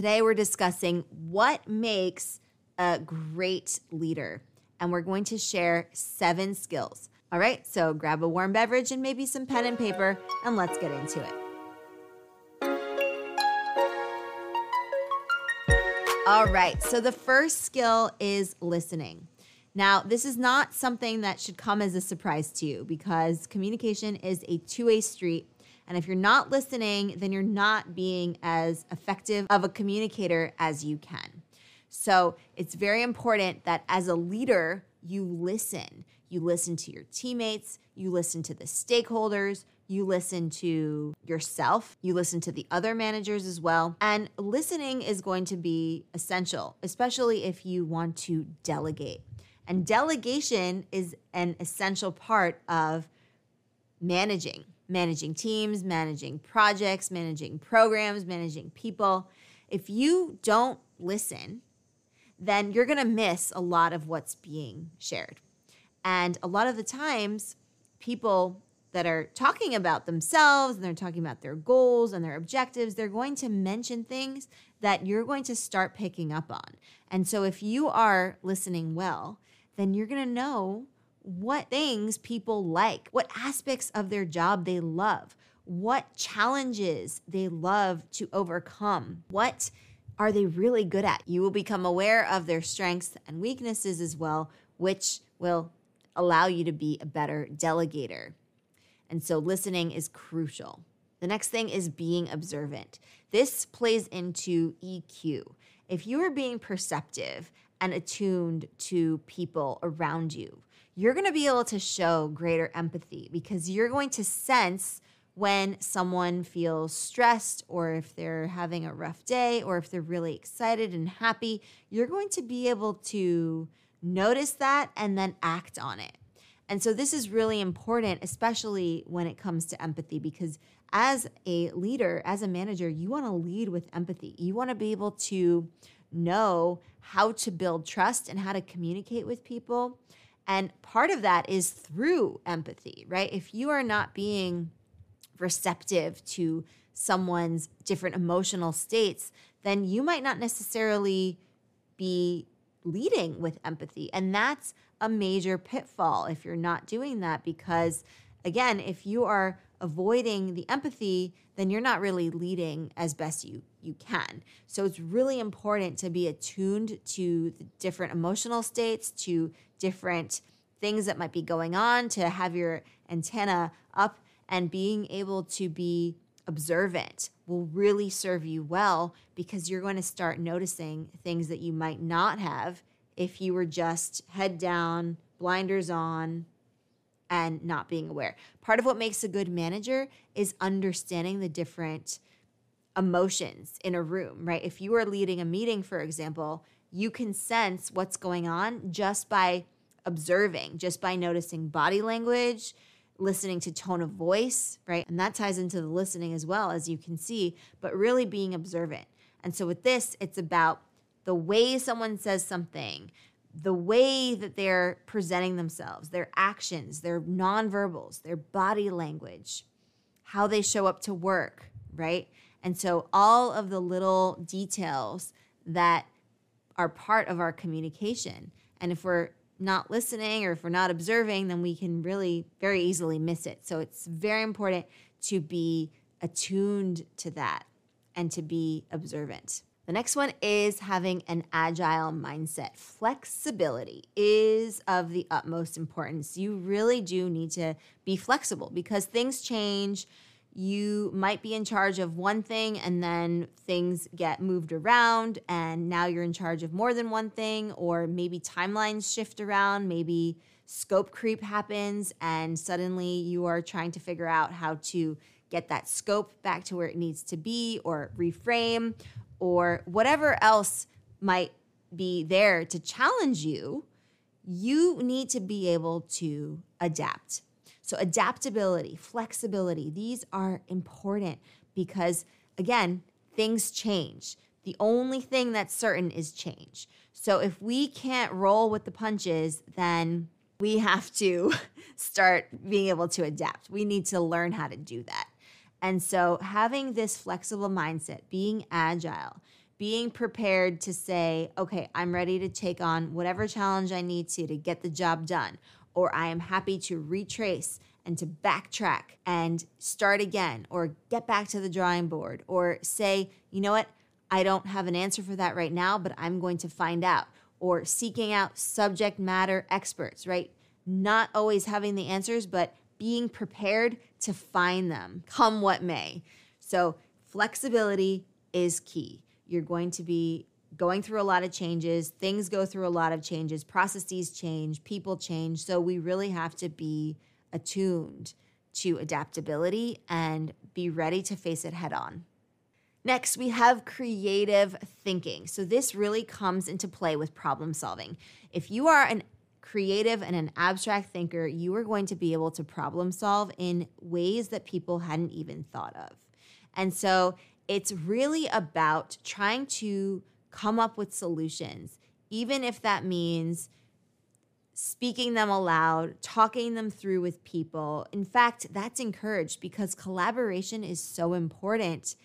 Today, we're discussing what makes a great leader, and we're going to share seven skills. All right, so grab a warm beverage and maybe some pen and paper, and let's get into it. All right, so the first skill is listening. Now, this is not something that should come as a surprise to you because communication is a two way street. And if you're not listening, then you're not being as effective of a communicator as you can. So it's very important that as a leader, you listen. You listen to your teammates, you listen to the stakeholders, you listen to yourself, you listen to the other managers as well. And listening is going to be essential, especially if you want to delegate. And delegation is an essential part of managing, managing teams, managing projects, managing programs, managing people. If you don't listen, then you're going to miss a lot of what's being shared. And a lot of the times, people that are talking about themselves and they're talking about their goals and their objectives, they're going to mention things that you're going to start picking up on. And so, if you are listening well, then you're going to know what things people like, what aspects of their job they love, what challenges they love to overcome, what are they really good at. You will become aware of their strengths and weaknesses as well, which will allow you to be a better delegator. And so listening is crucial. The next thing is being observant. This plays into EQ. If you are being perceptive and attuned to people around you. You're going to be able to show greater empathy because you're going to sense when someone feels stressed or if they're having a rough day or if they're really excited and happy. You're going to be able to notice that and then act on it. And so this is really important, especially when it comes to empathy, because as a leader, as a manager, you want to lead with empathy. You want to be able to know how to build trust and how to communicate with people. And part of that is through empathy, right? If you are not being receptive to someone's different emotional states, then you might not necessarily be leading with empathy. And that's a major pitfall if you're not doing that because again, if you are avoiding the empathy, then you're not really leading as best you you can. So it's really important to be attuned to the different emotional states, to different things that might be going on, to have your antenna up and being able to be observant will really serve you well because you're going to start noticing things that you might not have if you were just head down, blinders on, and not being aware. Part of what makes a good manager is understanding the different emotions in a room, right? If you are leading a meeting, for example, you can sense what's going on just by observing, just by noticing body language, listening to tone of voice, right? And that ties into the listening as well, as you can see, but really being observant. And so with this, it's about the way someone says something, the way that they're presenting themselves, their actions, their nonverbals, their body language, how they show up to work, right? And so all of the little details that are part of our communication. And if we're not listening or if we're not observing, then we can really very easily miss it. So it's very important to be attuned to that and to be observant. The next one is having an agile mindset. Flexibility is of the utmost importance. You really do need to be flexible because things change. You might be in charge of one thing and then things get moved around, and now you're in charge of more than one thing, or maybe timelines shift around, maybe scope creep happens, and suddenly you are trying to figure out how to get that scope back to where it needs to be, or reframe, or whatever else might be there to challenge you, you need to be able to adapt. So, adaptability, flexibility, these are important because, again, things change. The only thing that's certain is change. So, if we can't roll with the punches, then we have to start being able to adapt. We need to learn how to do that. And so, having this flexible mindset, being agile, being prepared to say, okay, I'm ready to take on whatever challenge I need to to get the job done, or I am happy to retrace and to backtrack and start again, or get back to the drawing board, or say, you know what, I don't have an answer for that right now, but I'm going to find out, or seeking out subject matter experts, right? Not always having the answers, but being prepared to find them, come what may. So, flexibility is key you're going to be going through a lot of changes. Things go through a lot of changes. Processes change, people change. So we really have to be attuned to adaptability and be ready to face it head on. Next, we have creative thinking. So, this really comes into play with problem solving. If you are an creative and an abstract thinker, you are going to be able to problem solve in ways that people hadn't even thought of. And so, it's really about trying to come up with solutions, even if that means speaking them aloud, talking them through with people. In fact, that's encouraged because collaboration is so important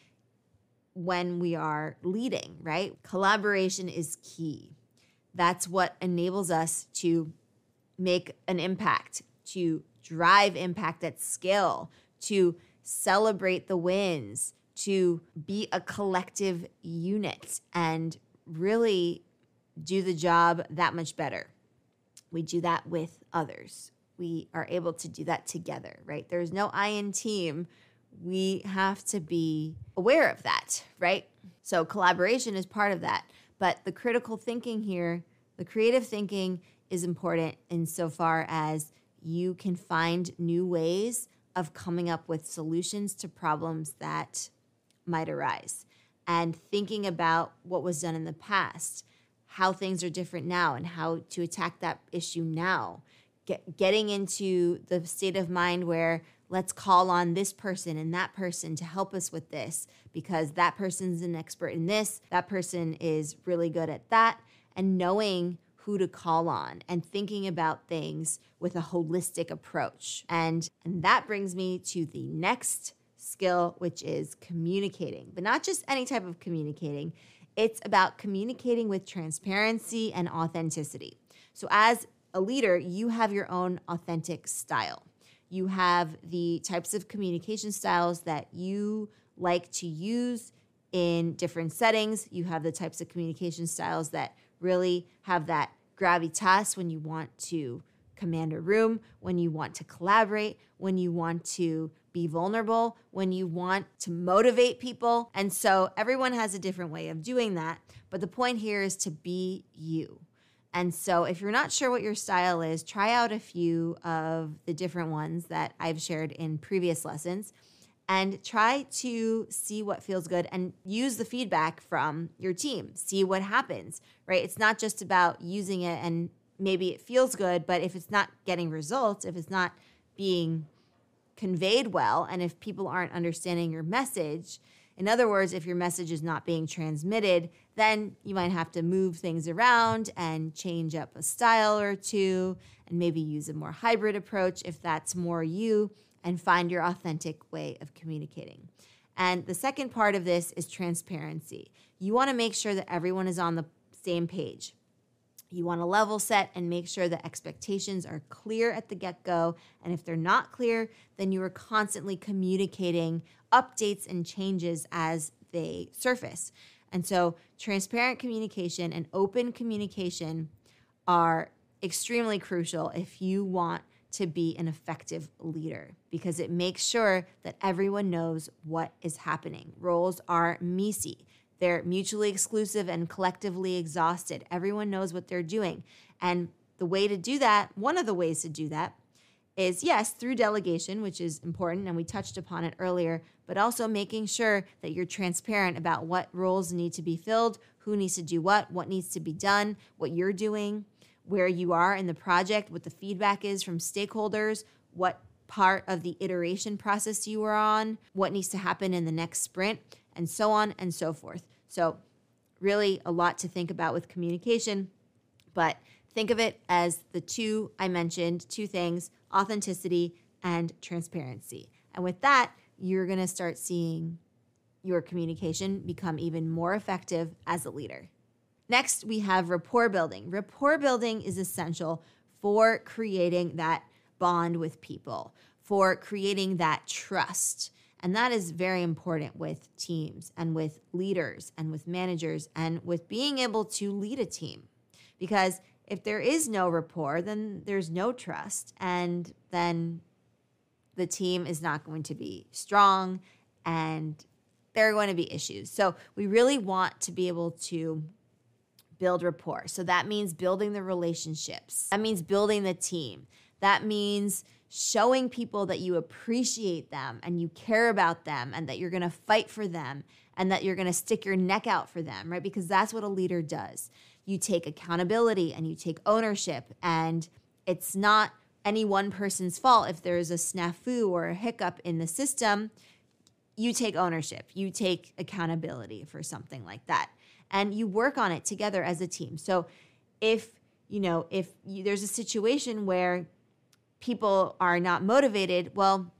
when we are leading, right? Collaboration is key. That's what enables us to make an impact, to drive impact at scale, to celebrate the wins, to be a collective unit and really do the job that much better. We do that with others. We are able to do that together, right? There's no I in team. We have to be aware of that, right? So collaboration is part of that. But the critical thinking here, the creative thinking is important insofar as you can find new ways of coming up with solutions to problems that might arise and thinking about what was done in the past, how things are different now, and how to attack that issue now. Get, getting into the state of mind where let's call on this person and that person to help us with this because that person's an expert in this, that person is really good at that, and knowing who to call on and thinking about things with a holistic approach. And, and that brings me to the next skill, which is communicating, but not just any type of communicating. It's about communicating with transparency and authenticity. So, as a leader, you have your own authentic style. You have the types of communication styles that you like to use in different settings. You have the types of communication styles that really have that gravitas when you want to command a room, when you want to collaborate, when you want to be vulnerable, when you want to motivate people. And so everyone has a different way of doing that. But the point here is to be you. And so if you're not sure what your style is, try out a few of the different ones that I've shared in previous lessons and try to see what feels good and use the feedback from your team. See what happens, right? It's not just about using it and maybe it feels good, but if it's not getting results, if it's not being conveyed well and if people aren't understanding your message in other words if your message is not being transmitted then you might have to move things around and change up a style or two and maybe use a more hybrid approach if that's more you and find your authentic way of communicating and the second part of this is transparency you want to make sure that everyone is on the same page you want to level set and make sure that expectations are clear at the get go. And if they're not clear, then you are constantly communicating updates and changes as they surface. And so, transparent communication and open communication are extremely crucial if you want to be an effective leader because it makes sure that everyone knows what is happening. Roles are MECE. They're mutually exclusive and collectively exhausted. Everyone knows what they're doing. And the way to do that, one of the ways to do that, is yes, through delegation, which is important, and we touched upon it earlier, but also making sure that you're transparent about what roles need to be filled, who needs to do what, what needs to be done, what you're doing, where you are in the project, what the feedback is from stakeholders, what part of the iteration process you are on, what needs to happen in the next sprint and so on and so forth. So, really, a lot to think about with communication, but think of it as the two I mentioned two things authenticity and transparency. And with that, you're going to start seeing your communication become even more effective as a leader. Next, we have rapport building. Rapport building is essential for creating that bond with people, for creating that trust. And that is very important with teams and with leaders and with managers and with being able to lead a team. Because if there is no rapport, then there's no trust. And then the team is not going to be strong and there are going to be issues. So we really want to be able to build rapport. So that means building the relationships. That means building the team. That means showing people that you appreciate them and you care about them and that you're going to fight for them and that you're going to stick your neck out for them, right? Because that's what a leader does. You take accountability and you take ownership and it's not any one person's fault if there's a snafu or a hiccup in the system you take ownership, you take accountability for something like that, and you work on it together as a team. So if you know if you, there's a situation where people are not motivated, well,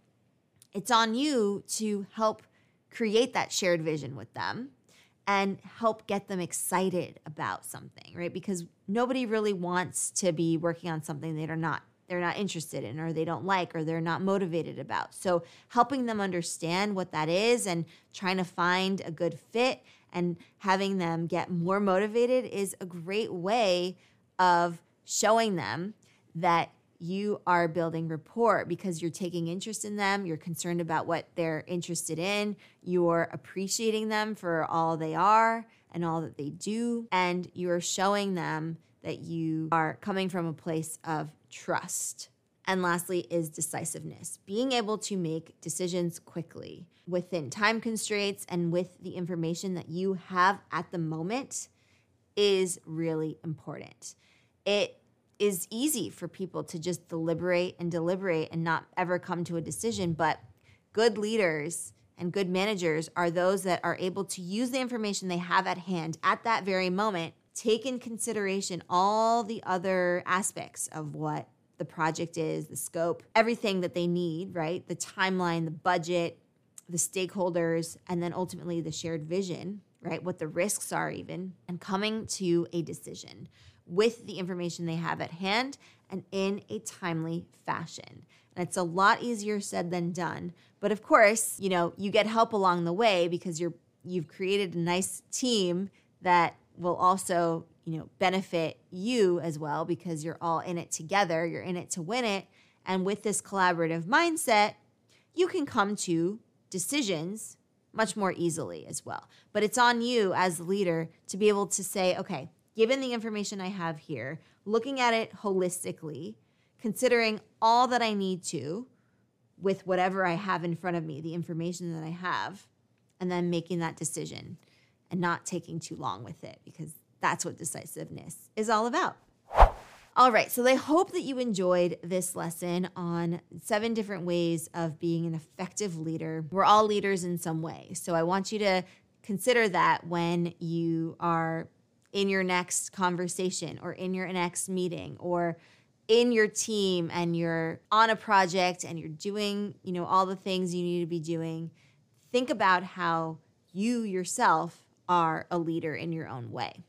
it's on you to help create that shared vision with them and help get them excited about something, right? Because nobody really wants to be working on something they are not they're not interested in or they don't like or they're not motivated about. So, helping them understand what that is and trying to find a good fit and having them get more motivated is a great way of showing them that you are building rapport because you're taking interest in them, you're concerned about what they're interested in, you're appreciating them for all they are and all that they do, and you're showing them that you are coming from a place of trust. And lastly, is decisiveness being able to make decisions quickly within time constraints and with the information that you have at the moment is really important. It is easy for people to just deliberate and deliberate and not ever come to a decision, but good leaders and good managers are those that are able to use the information they have at hand at that very moment take in consideration all the other aspects of what the project is, the scope, everything that they need, right? The timeline, the budget, the stakeholders, and then ultimately the shared vision, right? What the risks are, even, and coming to a decision with the information they have at hand and in a timely fashion. And it's a lot easier said than done. But of course, you know, you get help along the way because you're you've created a nice team that will also, you know, benefit you as well because you're all in it together. You're in it to win it. And with this collaborative mindset, you can come to decisions much more easily as well. But it's on you as the leader to be able to say, okay, given the information I have here, looking at it holistically, considering all that I need to with whatever I have in front of me, the information that I have, and then making that decision and not taking too long with it because that's what decisiveness is all about. All right, so I hope that you enjoyed this lesson on seven different ways of being an effective leader. We're all leaders in some way. So I want you to consider that when you are in your next conversation or in your next meeting or in your team and you're on a project and you're doing, you know, all the things you need to be doing. Think about how you yourself are a leader in your own way.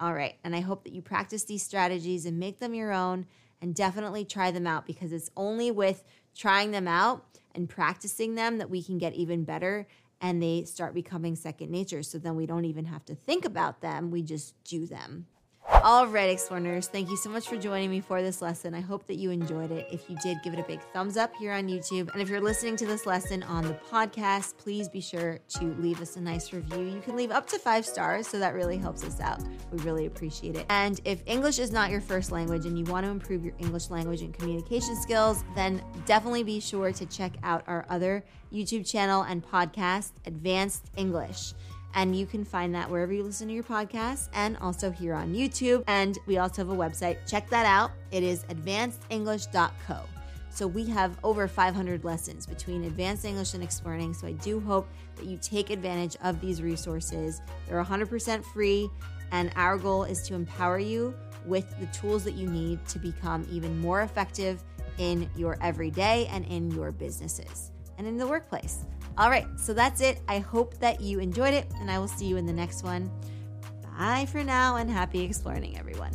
All right. And I hope that you practice these strategies and make them your own and definitely try them out because it's only with trying them out and practicing them that we can get even better and they start becoming second nature. So then we don't even have to think about them, we just do them. All right, Explearners, thank you so much for joining me for this lesson. I hope that you enjoyed it. If you did, give it a big thumbs up here on YouTube. And if you're listening to this lesson on the podcast, please be sure to leave us a nice review. You can leave up to five stars, so that really helps us out. We really appreciate it. And if English is not your first language and you want to improve your English language and communication skills, then definitely be sure to check out our other YouTube channel and podcast, Advanced English and you can find that wherever you listen to your podcasts and also here on YouTube. And we also have a website. Check that out. It is advancedenglish.co. So we have over 500 lessons between advanced English and Explearning. So I do hope that you take advantage of these resources. They're 100% free, and our goal is to empower you with the tools that you need to become even more effective in your everyday and in your businesses and in the workplace. All right, so that's it. I hope that you enjoyed it, and I will see you in the next one. Bye for now, and happy Explearning, everyone.